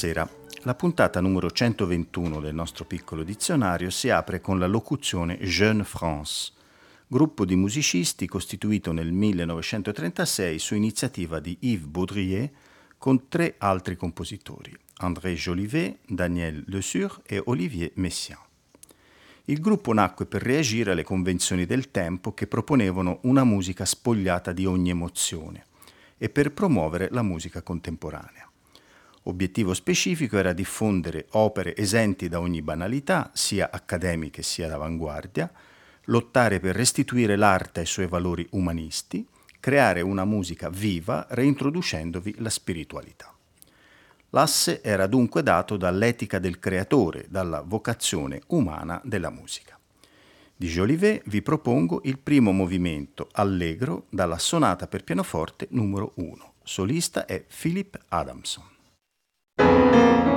Buonasera. La puntata numero 121 del nostro piccolo dizionario si apre con la locuzione Jeune France, gruppo di musicisti costituito nel 1936 su iniziativa di Yves Baudrier con tre altri compositori, André Jolivet, Daniel Le Sur e Olivier Messiaen. Il gruppo nacque per reagire alle convenzioni del tempo che proponevano una musica spogliata di ogni emozione e per promuovere la musica contemporanea. Obiettivo specifico era diffondere opere esenti da ogni banalità, sia accademiche sia d'avanguardia, lottare per restituire l'arte ai suoi valori umanisti, creare una musica viva reintroducendovi la spiritualità. L'asse era dunque dato dall'etica del creatore, dalla vocazione umana della musica. Di Jolivet vi propongo il primo movimento allegro dalla sonata per pianoforte numero 1. Solista è Philip Adamson. Música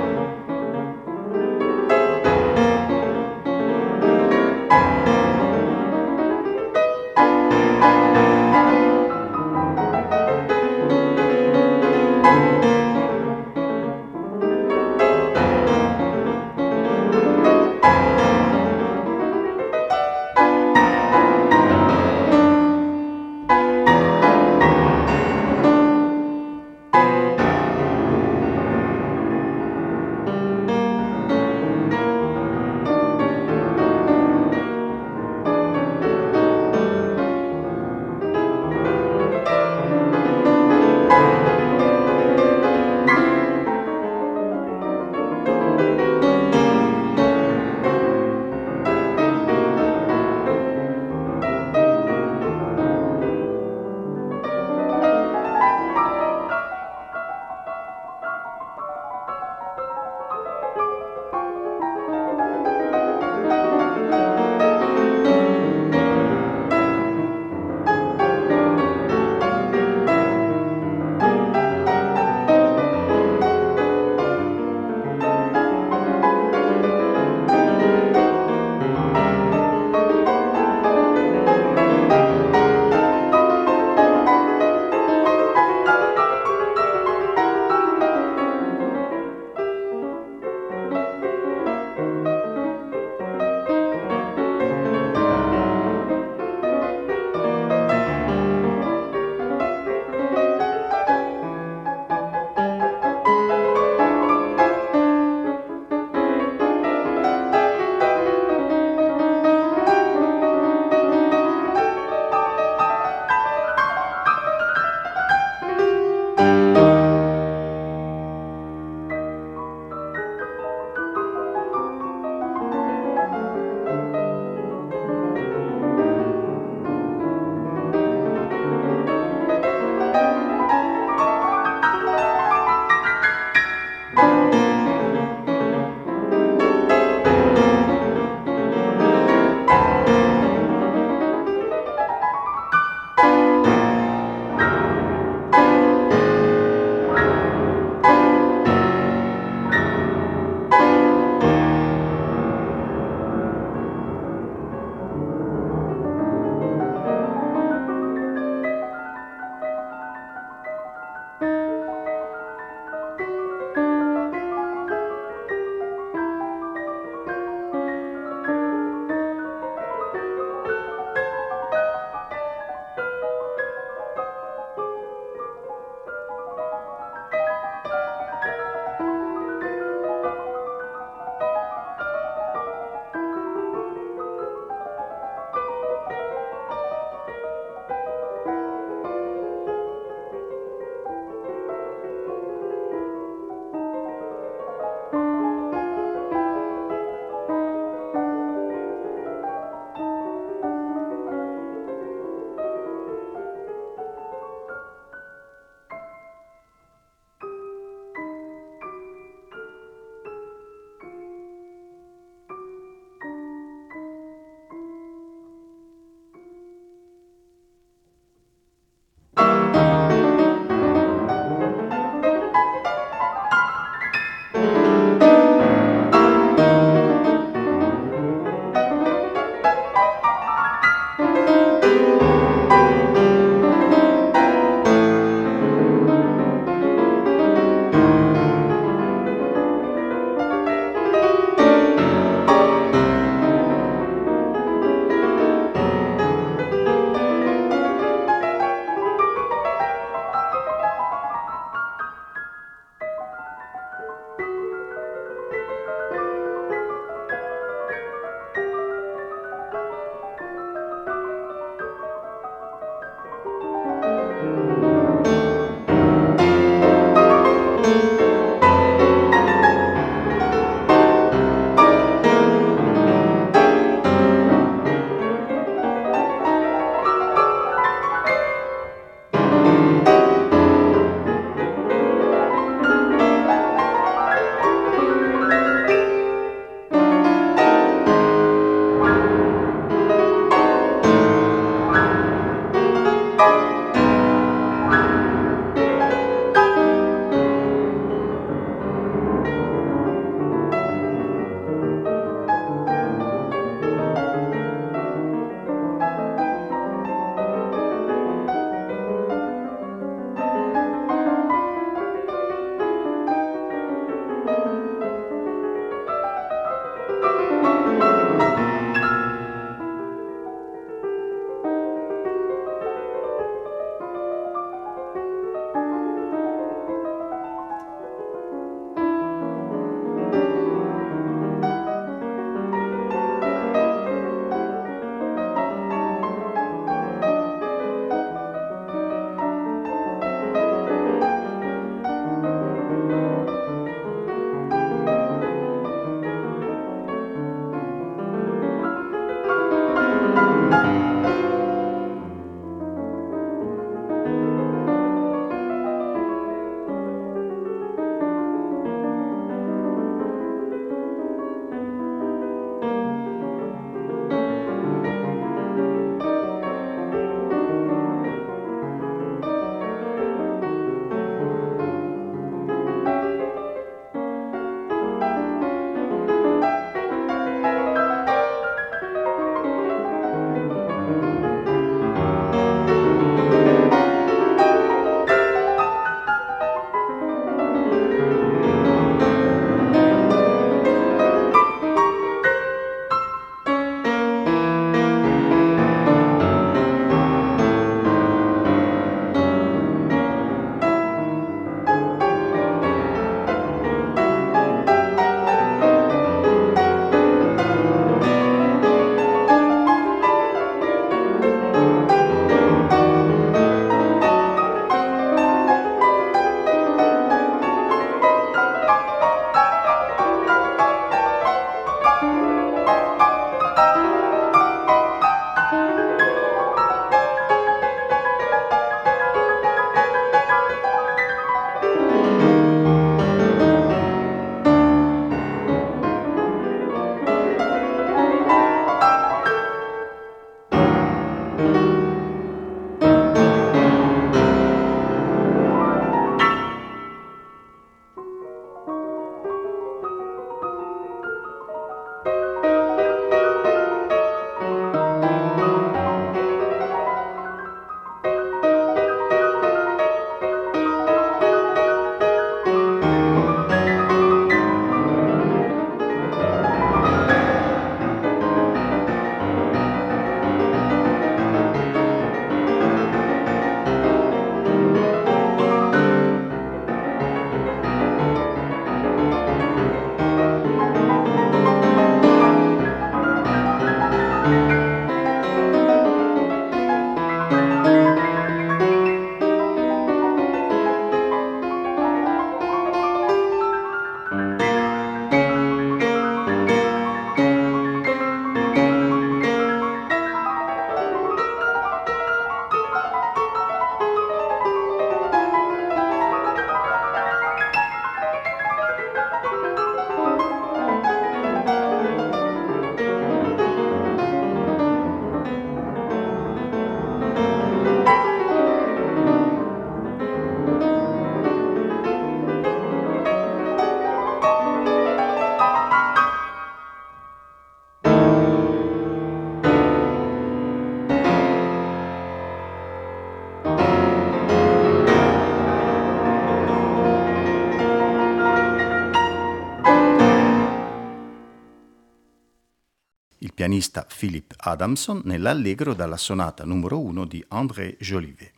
pianista Philip Adamson nell'allegro dalla sonata numero 1 di André Jolivet.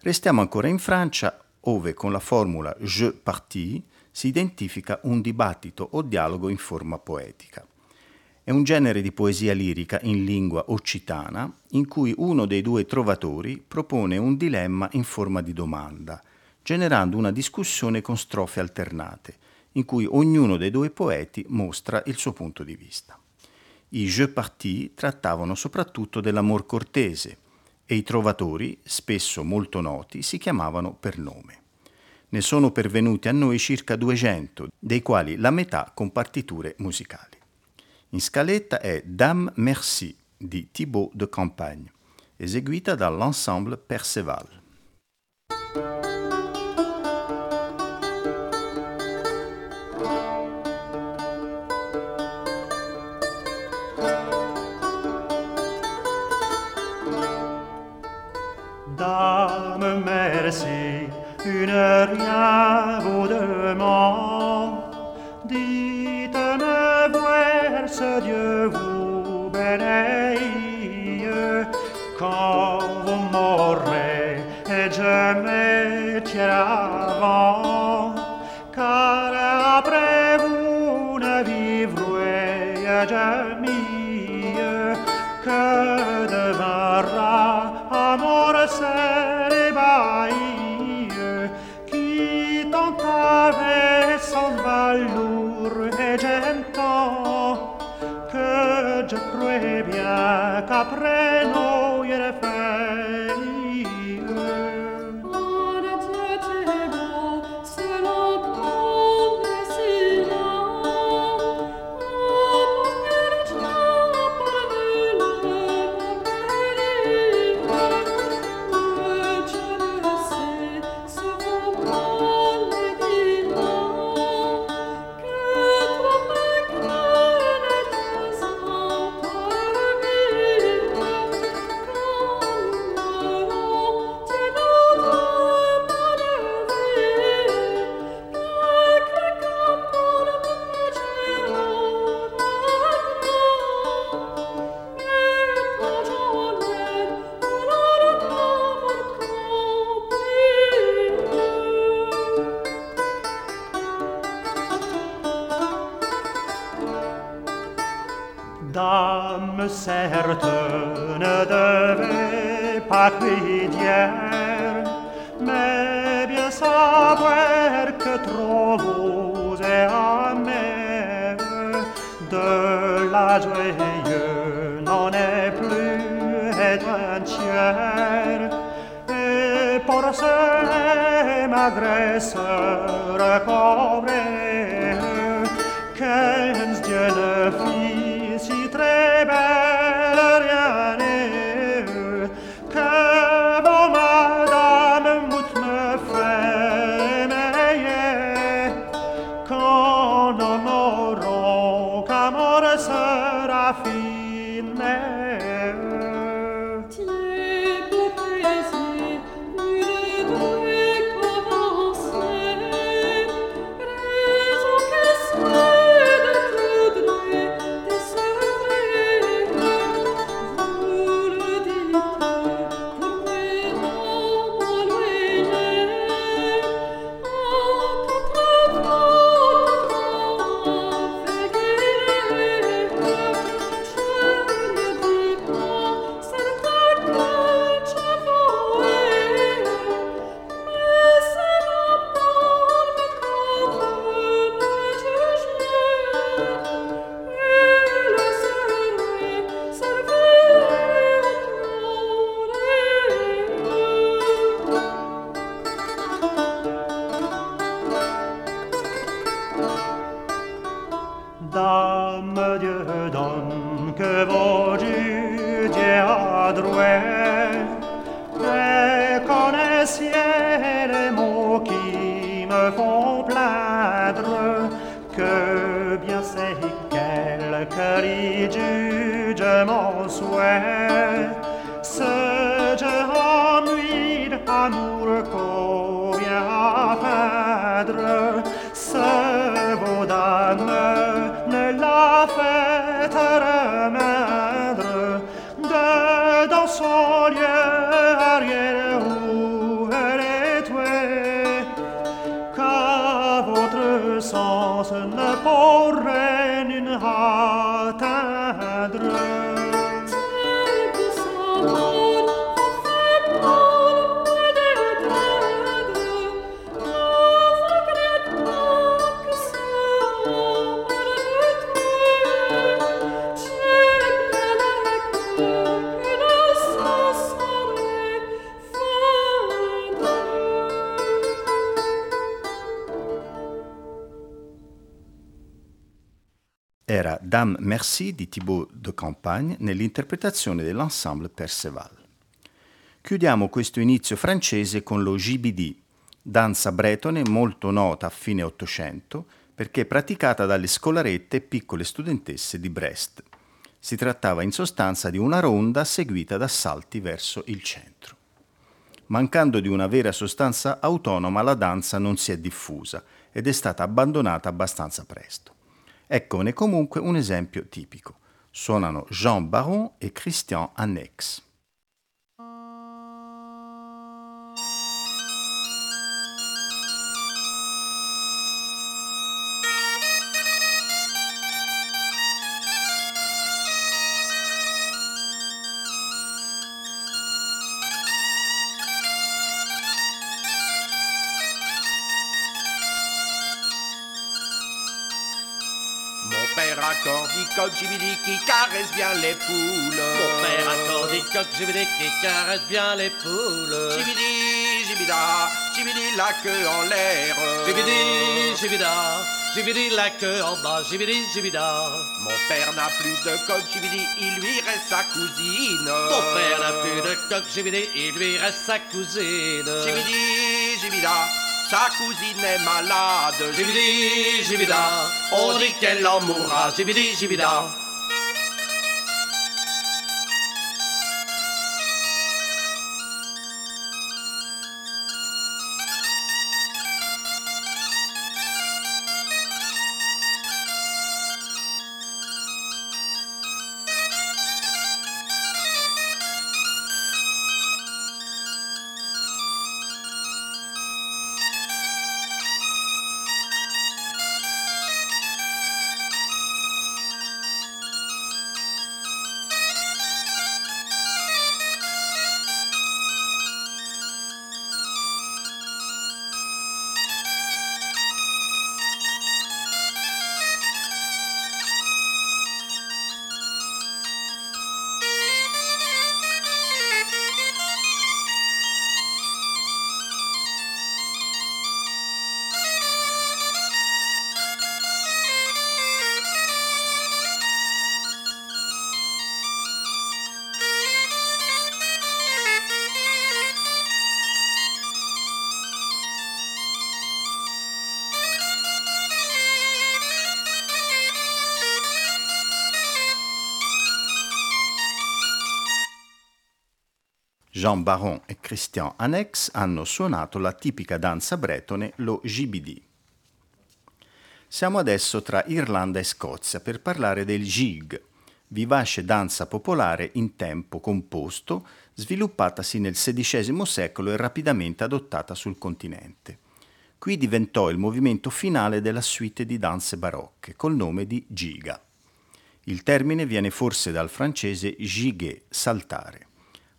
Restiamo ancora in Francia, ove con la formula Je partis si identifica un dibattito o dialogo in forma poetica. È un genere di poesia lirica in lingua occitana in cui uno dei due trovatori propone un dilemma in forma di domanda, generando una discussione con strofe alternate, in cui ognuno dei due poeti mostra il suo punto di vista. I Je partis trattavano soprattutto dell'amor cortese e i trovatori, spesso molto noti, si chiamavano per nome. Ne sono pervenuti a noi circa 200, dei quali la metà con partiture musicali. In scaletta è Dame Merci di Thibaut de Campagne, eseguita dall'ensemble Perceval. certes ne devait pas dire, mais bien savoir que trop vous est amer de la joyeuse n'en est plus et un tiers. Et pour ce, malgré ce recouvrer, qu'un Dieu ne Dame Dieu donne que vos judiez adroués et connaissiez les mots qui me font plaindre que bien c'est quelques rides juge mon souhait Dame Merci di Thibaut de Campagne nell'interpretazione dell'ensemble Perceval. Chiudiamo questo inizio francese con lo GBD, danza bretone molto nota a fine Ottocento perché praticata dalle scolarette e piccole studentesse di Brest. Si trattava in sostanza di una ronda seguita da salti verso il centro. Mancando di una vera sostanza autonoma, la danza non si è diffusa ed è stata abbandonata abbastanza presto. Eccone comunque un esempio tipico. Suonano Jean Baron e Christian Annex. Accordicoque, jibidi qui caresse bien les poules. Mon père accordicoque, jibidi qui caresse bien les poules. Jibidi, jibida, jibidi la queue en l'air. Jibidi, jibida, jibidi la queue en bas, jibidi, jibida. Mon père n'a plus de coq, jibidi, il lui reste sa cousine. Mon père n'a plus de coq, jibidi, il lui reste sa cousine. Jibidi, jibida. Sa cousine est malade. Jibidi, jibida, on dit qu'elle en mourra. Jibidi, jibida. Jean Baron e Christian Annex hanno suonato la tipica danza bretone, lo GBD. Siamo adesso tra Irlanda e Scozia per parlare del jig, vivace danza popolare in tempo composto, sviluppatasi nel XVI secolo e rapidamente adottata sul continente. Qui diventò il movimento finale della suite di danze barocche, col nome di giga. Il termine viene forse dal francese giguer, saltare.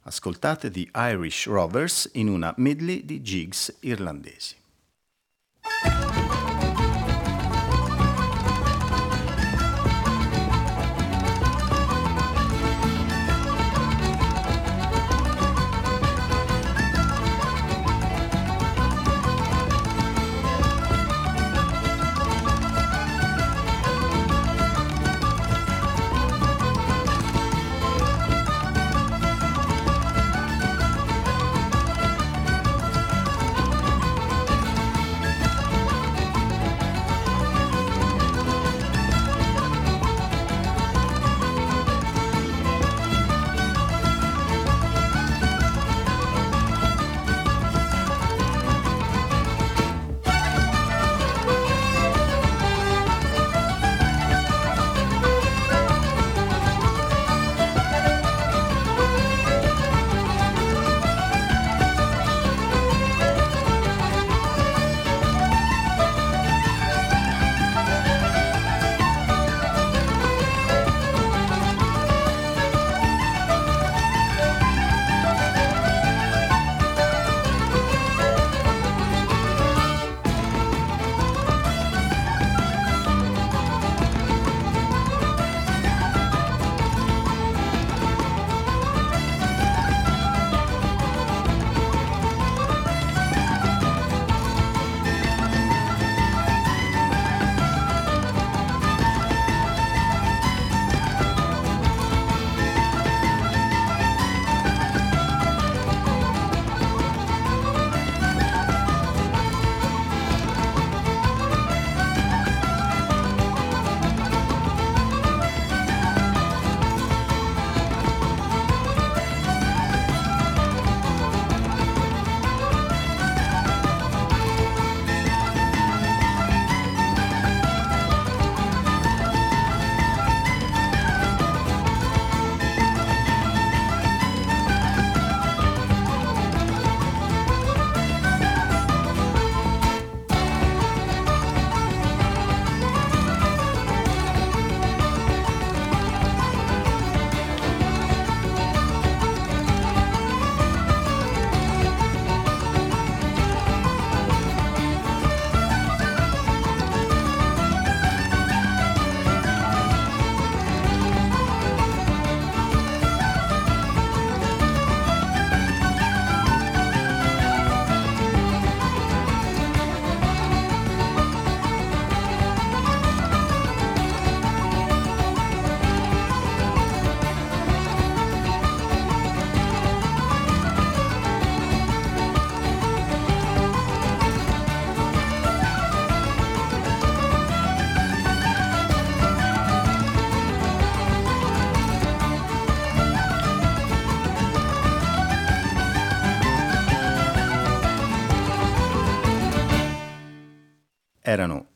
Ascoltate The Irish Rovers in una medley di jigs irlandesi.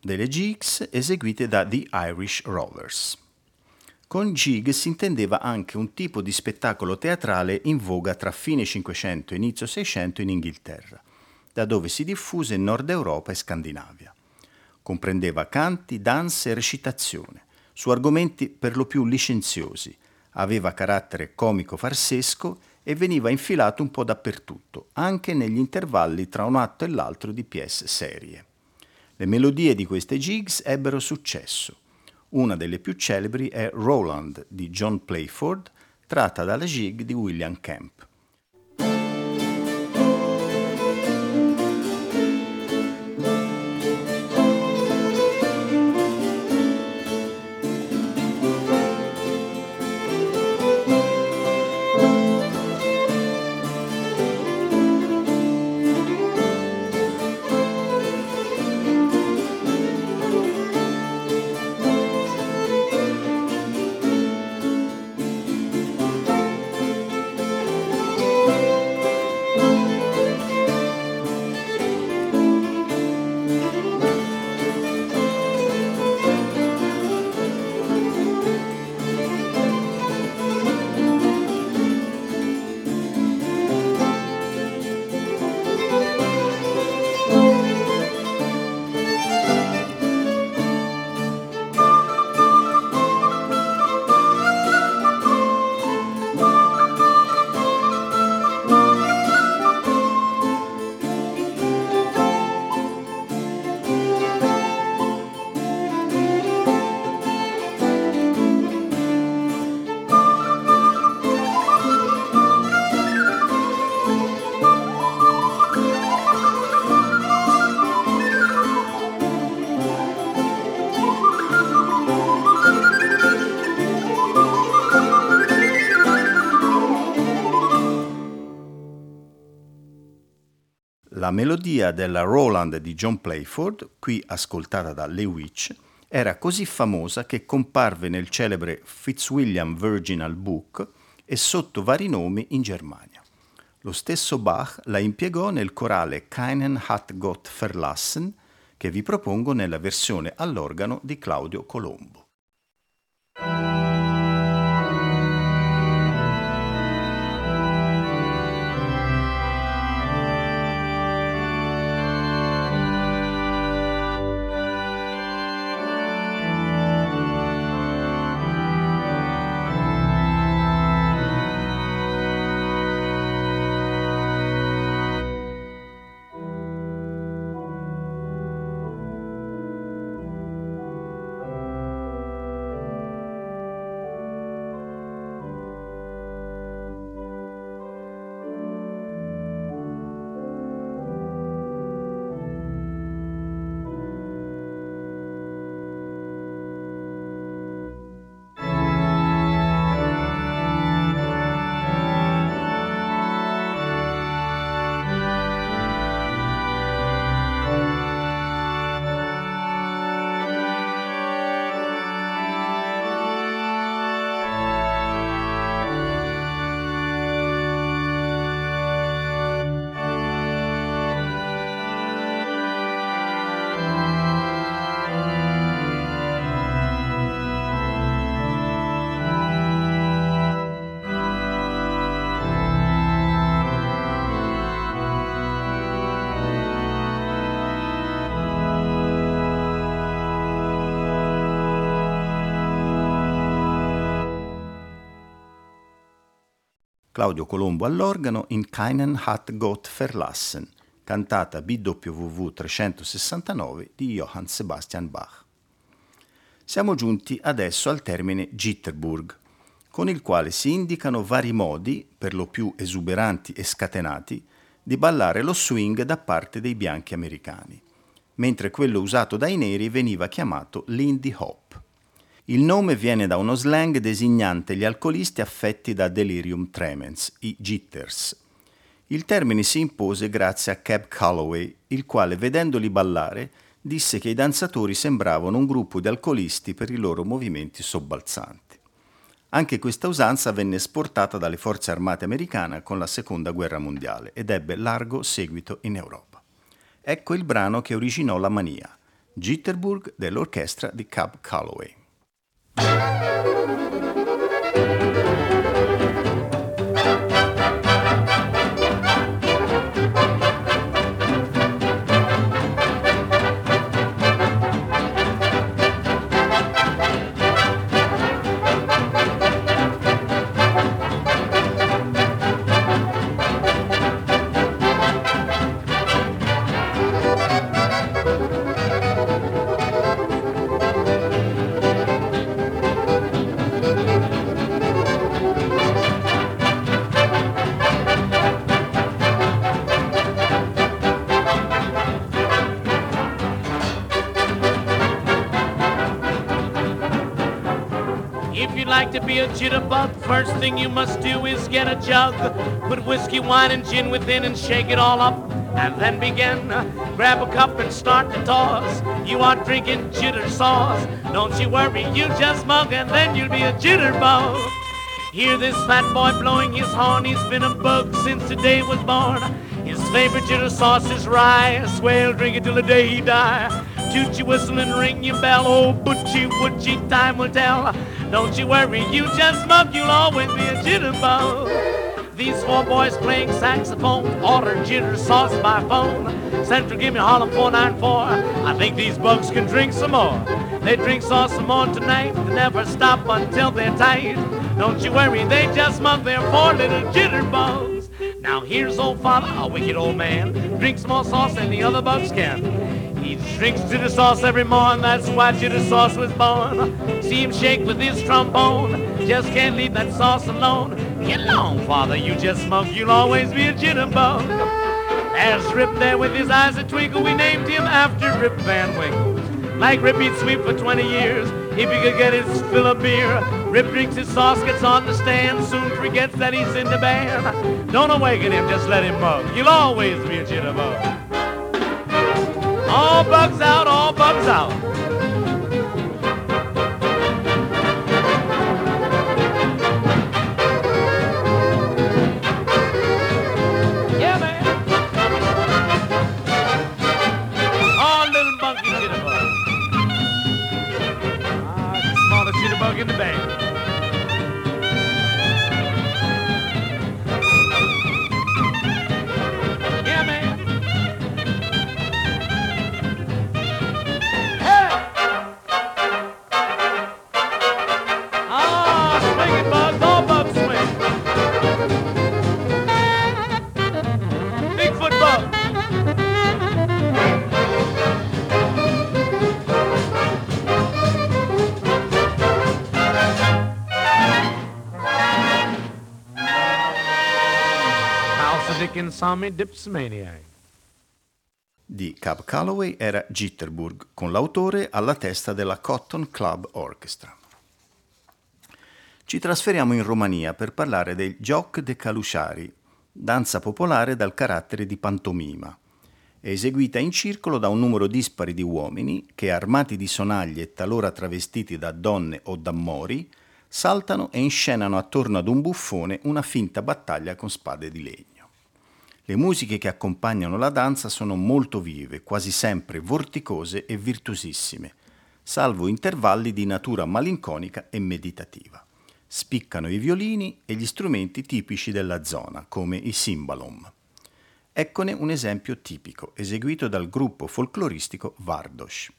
Delle jigs eseguite da The Irish Rovers. Con jig si intendeva anche un tipo di spettacolo teatrale in voga tra fine 500 e inizio 600 in Inghilterra, da dove si diffuse in Nord Europa e Scandinavia. Comprendeva canti, danze e recitazione, su argomenti per lo più licenziosi, aveva carattere comico-farsesco e veniva infilato un po' dappertutto, anche negli intervalli tra un atto e l'altro di pièce serie. Le melodie di queste jigs ebbero successo. Una delle più celebri è Roland di John Playford, tratta dalla jig di William Kemp. Melodia della Roland di John Playford, qui ascoltata da Lewitch, era così famosa che comparve nel celebre Fitzwilliam Virginal Book e sotto vari nomi in Germania. Lo stesso Bach la impiegò nel corale Keinen hat Gott verlassen, che vi propongo nella versione all'organo di Claudio Colombo. Claudio Colombo all'organo in Keinen hat Gott verlassen, cantata BWV 369 di Johann Sebastian Bach. Siamo giunti adesso al termine Jitterburg, con il quale si indicano vari modi, per lo più esuberanti e scatenati, di ballare lo swing da parte dei bianchi americani, mentre quello usato dai neri veniva chiamato Lindy Hop. Il nome viene da uno slang designante gli alcolisti affetti da delirium tremens, i jitters. Il termine si impose grazie a Cab Calloway, il quale, vedendoli ballare, disse che i danzatori sembravano un gruppo di alcolisti per i loro movimenti sobbalzanti. Anche questa usanza venne esportata dalle forze armate americane con la Seconda Guerra Mondiale ed ebbe largo seguito in Europa. Ecco il brano che originò la mania, Jitterburg dell'orchestra di Cab Calloway. thank you jitterbug, first thing you must do is get a jug. Put whiskey, wine, and gin within and shake it all up. And then begin. Grab a cup and start to toss. You are drinking jitter sauce. Don't you worry, you just mug and then you'll be a jitterbug. Hear this fat boy blowing his horn. He's been a bug since the day was born. His favorite jitter sauce is rye. He'll drink it till the day he die. Toot your whistle and ring your bell. Oh, butchie, butchie, time will tell. Don't you worry, you just smoke, you'll always be a jitterbug. These four boys playing saxophone, order jitter sauce by phone. Central, give me Harlem 494. I think these bugs can drink some more. They drink sauce some more tonight, they never stop until they're tired. Don't you worry, they just smoke their four little jitterbugs. Now here's old father, a wicked old man, drinks more sauce than the other bugs can. Drinks jitter sauce every morning, that's why jitter sauce was born. See him shake with his trombone, just can't leave that sauce alone. Get along, father, you just smoke, you'll always be a jitterbug. There's Rip there with his eyes a twinkle, we named him after Rip Van Winkle. Like Rip, he'd sweep for 20 years if he could get his fill of beer. Rip drinks his sauce, gets on the stand, soon forgets that he's in the band. Don't awaken him, just let him mug. He'll always be a jitterbug. All bugs out, all bugs out. Insomni Dipsmaniac. Di Cab Calloway era Jitterburg, con l'autore alla testa della Cotton Club Orchestra. Ci trasferiamo in Romania per parlare del Gioc de Calusciari, danza popolare dal carattere di pantomima. Eseguita in circolo da un numero dispari di uomini che, armati di sonagli e talora travestiti da donne o da mori, saltano e inscenano attorno ad un buffone una finta battaglia con spade di legno. Le musiche che accompagnano la danza sono molto vive, quasi sempre vorticose e virtuosissime, salvo intervalli di natura malinconica e meditativa. Spiccano i violini e gli strumenti tipici della zona, come i cimbalom. Eccone un esempio tipico, eseguito dal gruppo folcloristico Vardos.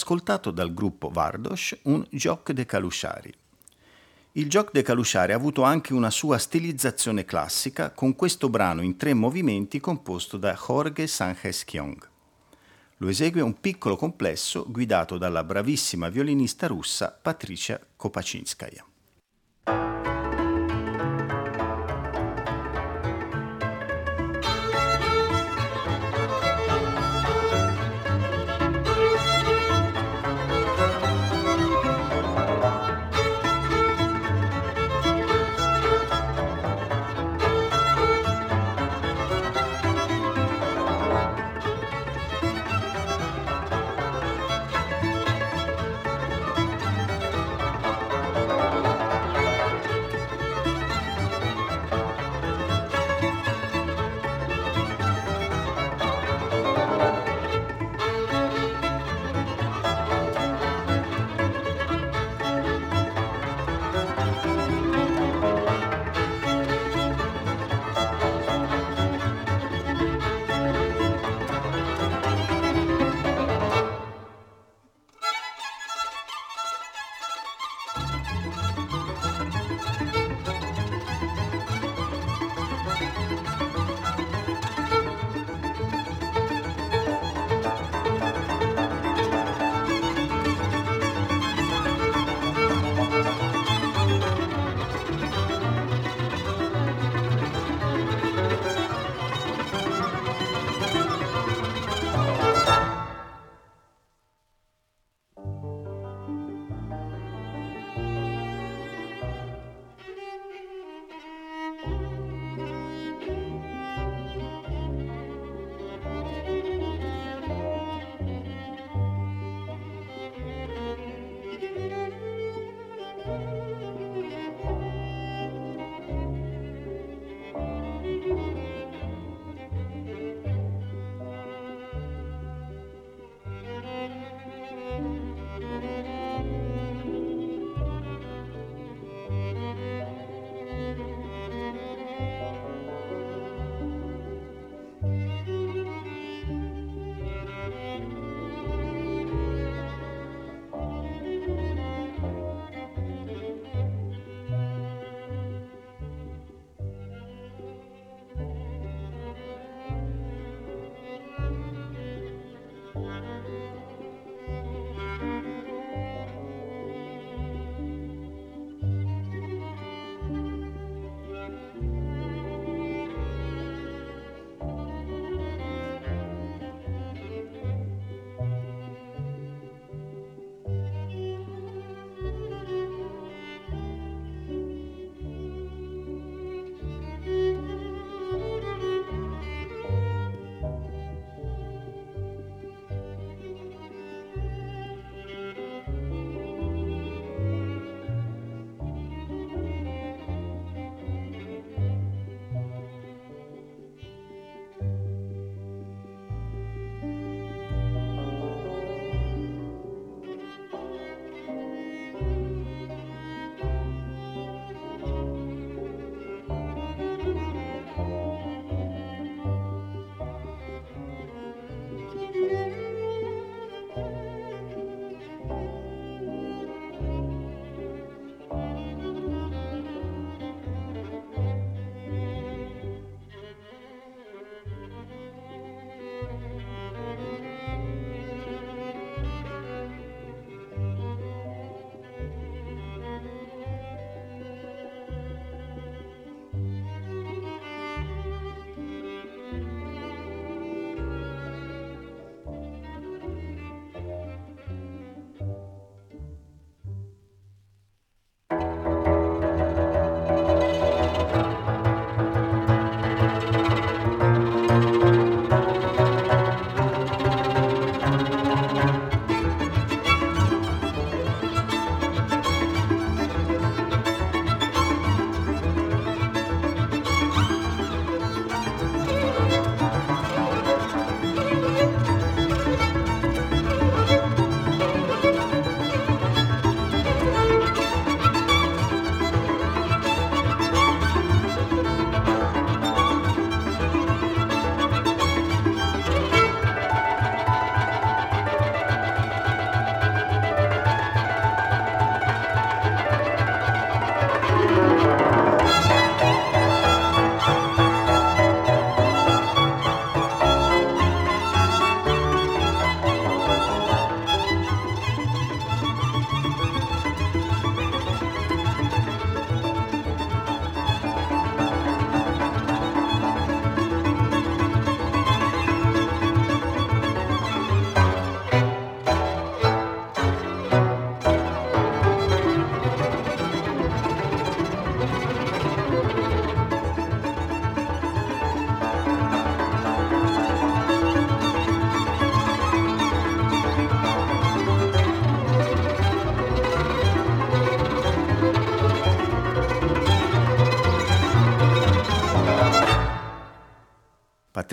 Ascoltato dal gruppo Vardos un Joc de Calusciari. Il Joc de Calusciari ha avuto anche una sua stilizzazione classica con questo brano in tre movimenti composto da Jorge Sánchez Kiong. Lo esegue un piccolo complesso guidato dalla bravissima violinista russa Patricia Kopaczynskaya.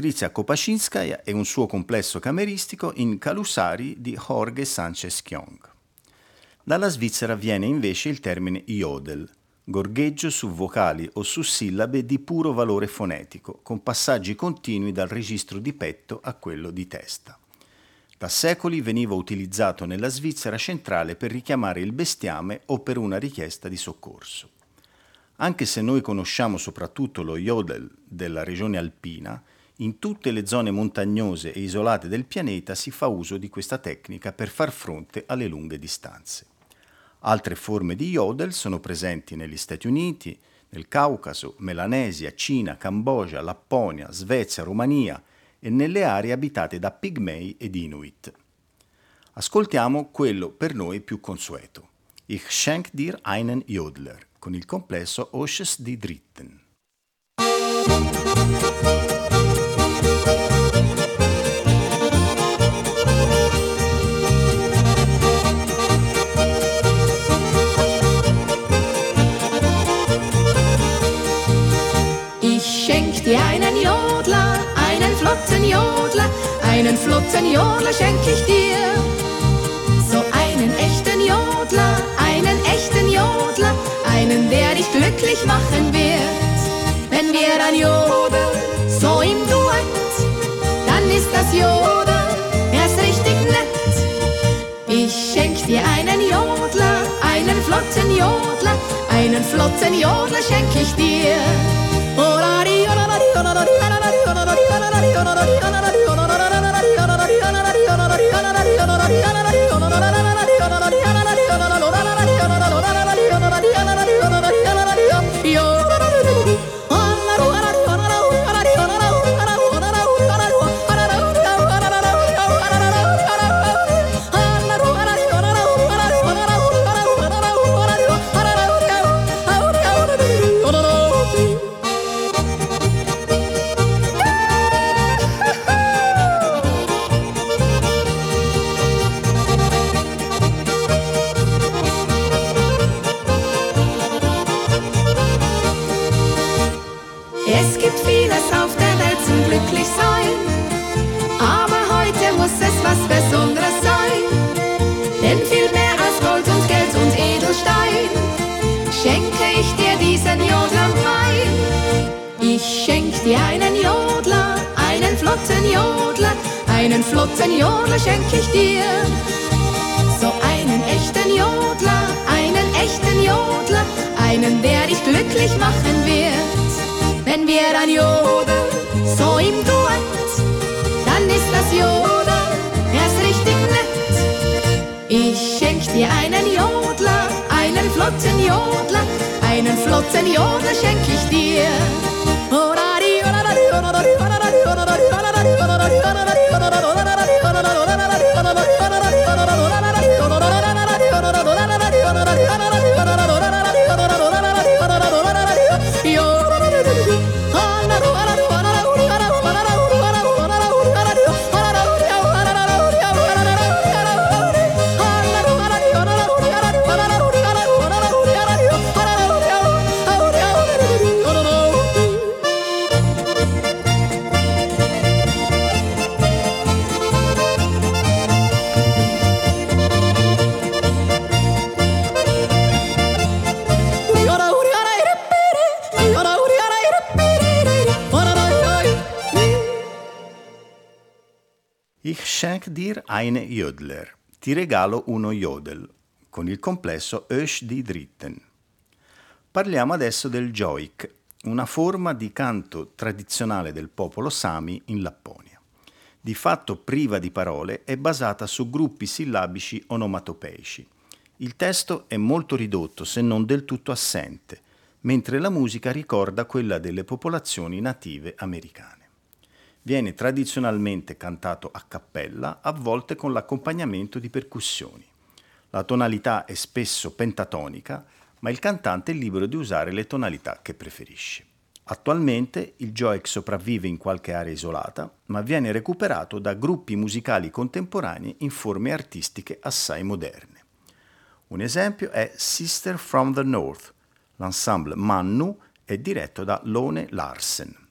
Patrizia Kopaczynskaja e un suo complesso cameristico in Calusari di Jorge Sanchez Kyong. Dalla Svizzera viene invece il termine yodel, gorgheggio su vocali o su sillabe di puro valore fonetico, con passaggi continui dal registro di petto a quello di testa. Da secoli veniva utilizzato nella Svizzera centrale per richiamare il bestiame o per una richiesta di soccorso. Anche se noi conosciamo soprattutto lo yodel della regione alpina, in tutte le zone montagnose e isolate del pianeta si fa uso di questa tecnica per far fronte alle lunghe distanze. Altre forme di yodel sono presenti negli Stati Uniti, nel Caucaso, Melanesia, Cina, Cambogia, Lapponia, Svezia, Romania e nelle aree abitate da pigmei ed inuit. Ascoltiamo quello per noi più consueto. Ich schenk dir einen Jodler con il complesso Osches di Dritten. Jodler, einen flotten Jodler schenk ich dir. So einen echten Jodler, einen echten Jodler, einen, der dich glücklich machen wird. Wenn wir dann jodeln, so im Duett, dann ist das Jodeln erst richtig nett. Ich schenk dir einen Jodler, einen flotten Jodler, einen flotten Jodler schenk ich dir. Es Yo no, no, no, no, no, no. Flotten Jodler schenk ich dir. So einen echten Jodler, einen echten Jodler, einen, der dich glücklich machen wird. Wenn wir dann jodeln, so im Duett, dann ist das Jodeln erst richtig nett. Ich schenk dir einen Jodler, einen flotten Jodler, einen flotten Jodler schenk ich dir. Dir eine Jodler. Ti regalo uno Jodel, con il complesso Ösch di Dritten. Parliamo adesso del Joik, una forma di canto tradizionale del popolo Sami in Lapponia. Di fatto priva di parole, è basata su gruppi sillabici onomatopeici. Il testo è molto ridotto, se non del tutto assente, mentre la musica ricorda quella delle popolazioni native americane. Viene tradizionalmente cantato a cappella, a volte con l'accompagnamento di percussioni. La tonalità è spesso pentatonica, ma il cantante è libero di usare le tonalità che preferisce. Attualmente il Joek sopravvive in qualche area isolata, ma viene recuperato da gruppi musicali contemporanei in forme artistiche assai moderne. Un esempio è Sister from the North. L'ensemble Mannu è diretto da Lone Larsen.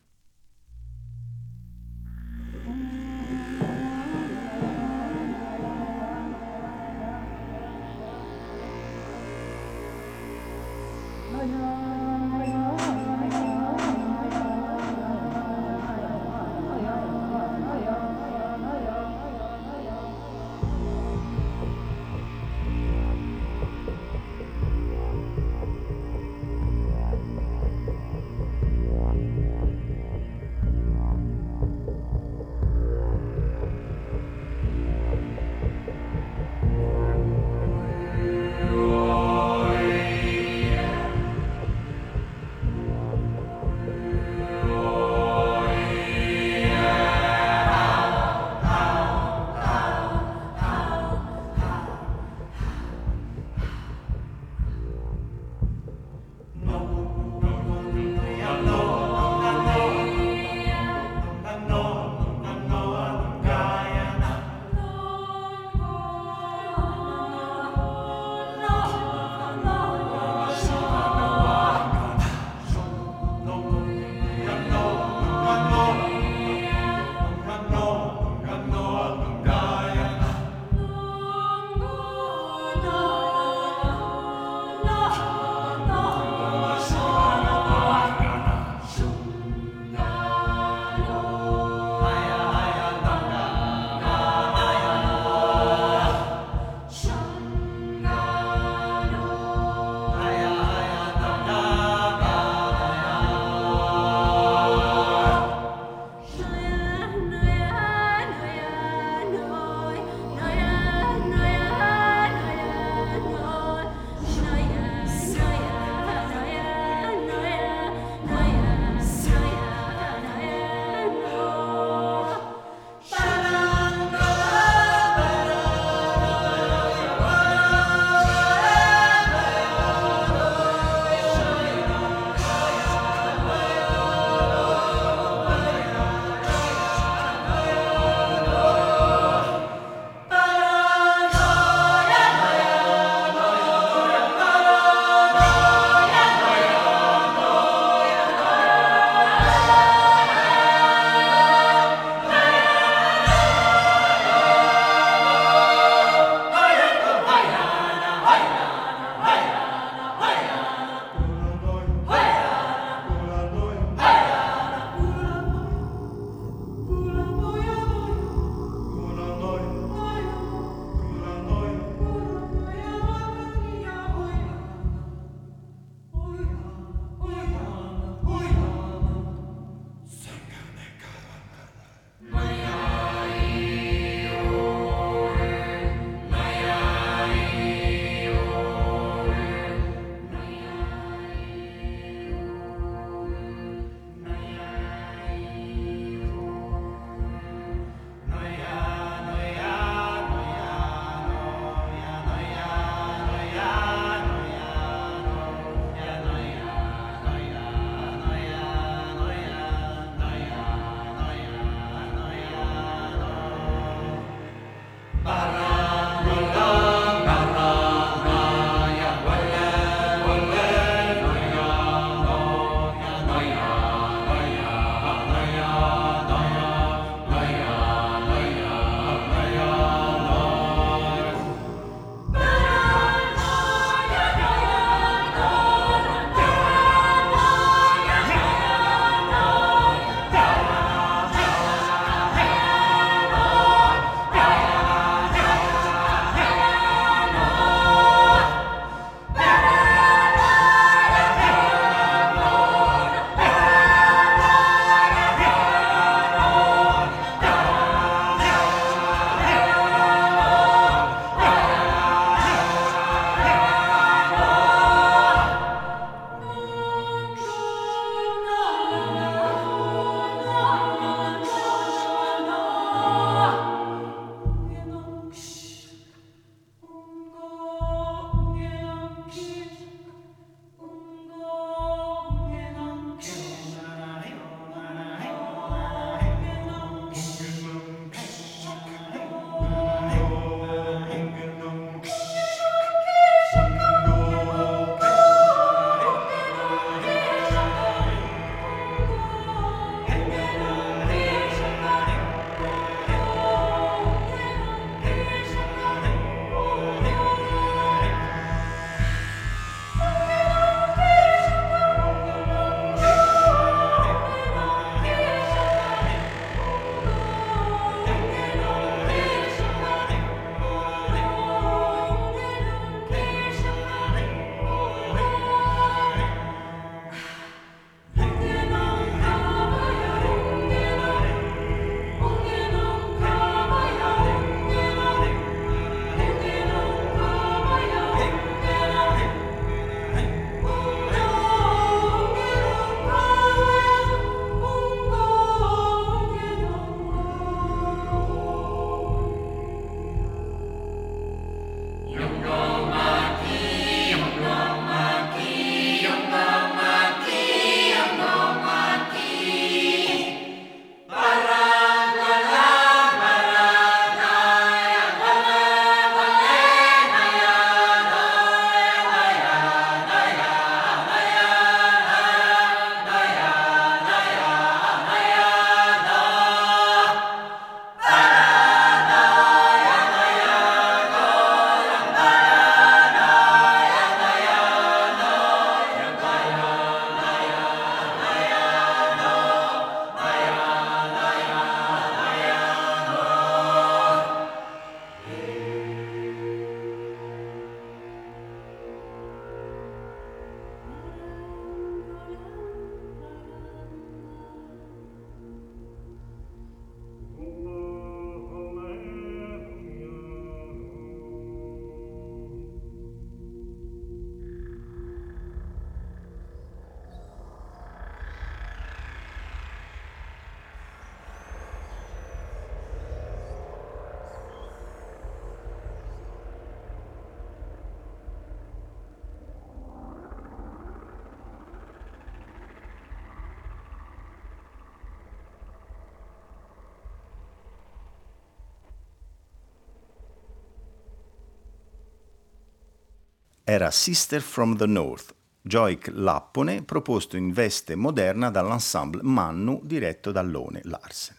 Era Sister from the North, Joik Lappone, proposto in veste moderna dall'ensemble Mannu diretto da Lone Larsen.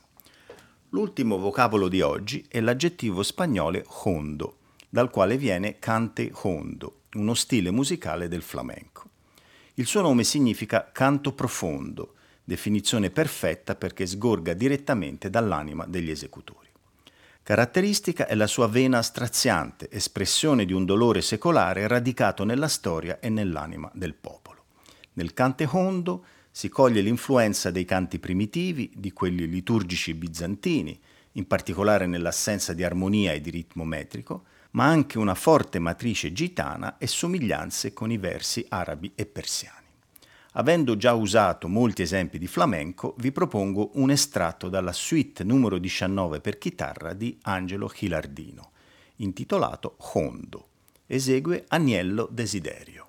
L'ultimo vocabolo di oggi è l'aggettivo spagnolo hondo, dal quale viene cante hondo, uno stile musicale del flamenco. Il suo nome significa canto profondo, definizione perfetta perché sgorga direttamente dall'anima degli esecutori. Caratteristica è la sua vena straziante, espressione di un dolore secolare radicato nella storia e nell'anima del popolo. Nel cante hondo si coglie l'influenza dei canti primitivi, di quelli liturgici bizantini, in particolare nell'assenza di armonia e di ritmo metrico, ma anche una forte matrice gitana e somiglianze con i versi arabi e persiani. Avendo già usato molti esempi di flamenco, vi propongo un estratto dalla suite numero 19 per chitarra di Angelo Gilardino, intitolato Hondo. Esegue Agnello Desiderio.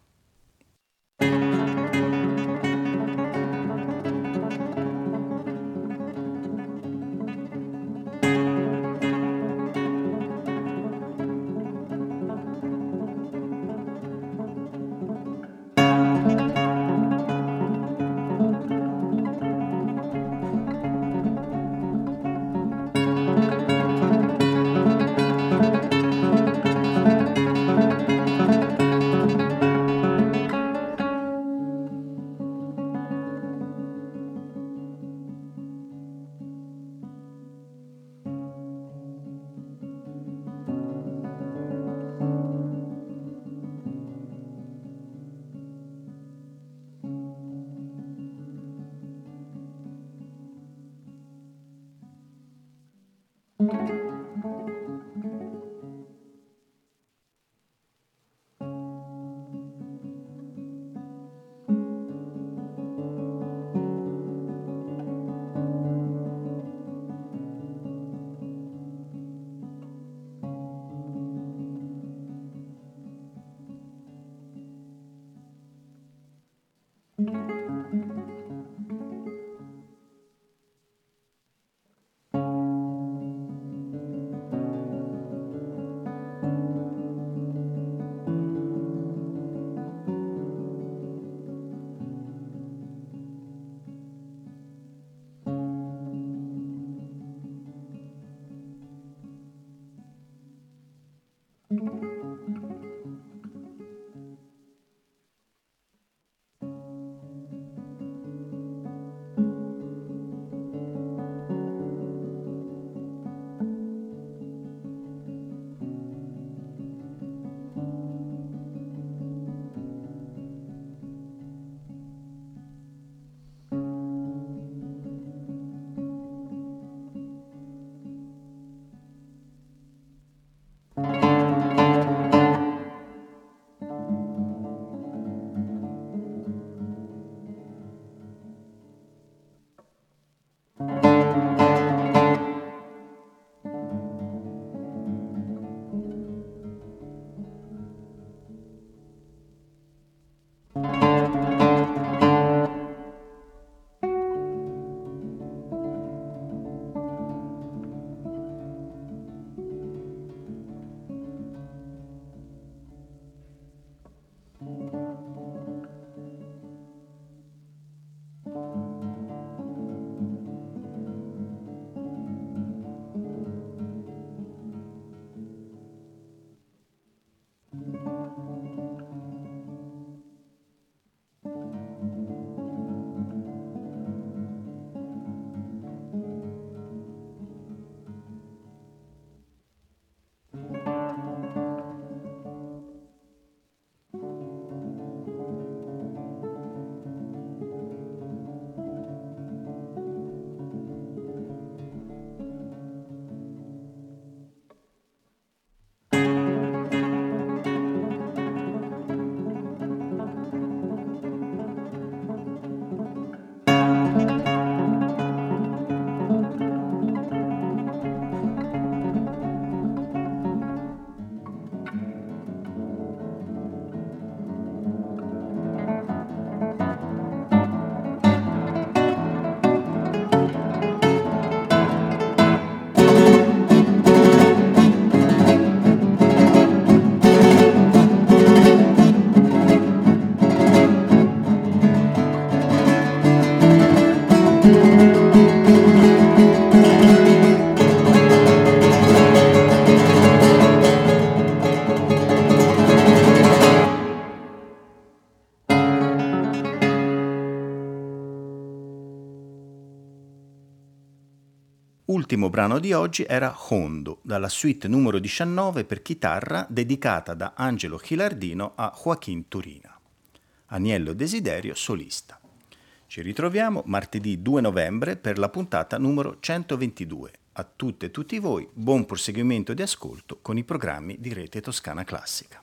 L'ultimo brano di oggi era Hondo, dalla suite numero 19 per chitarra dedicata da Angelo Chilardino a Joaquin Turina. Agnello Desiderio solista. Ci ritroviamo martedì 2 novembre per la puntata numero 122. A tutte e tutti voi buon proseguimento di ascolto con i programmi di Rete Toscana Classica.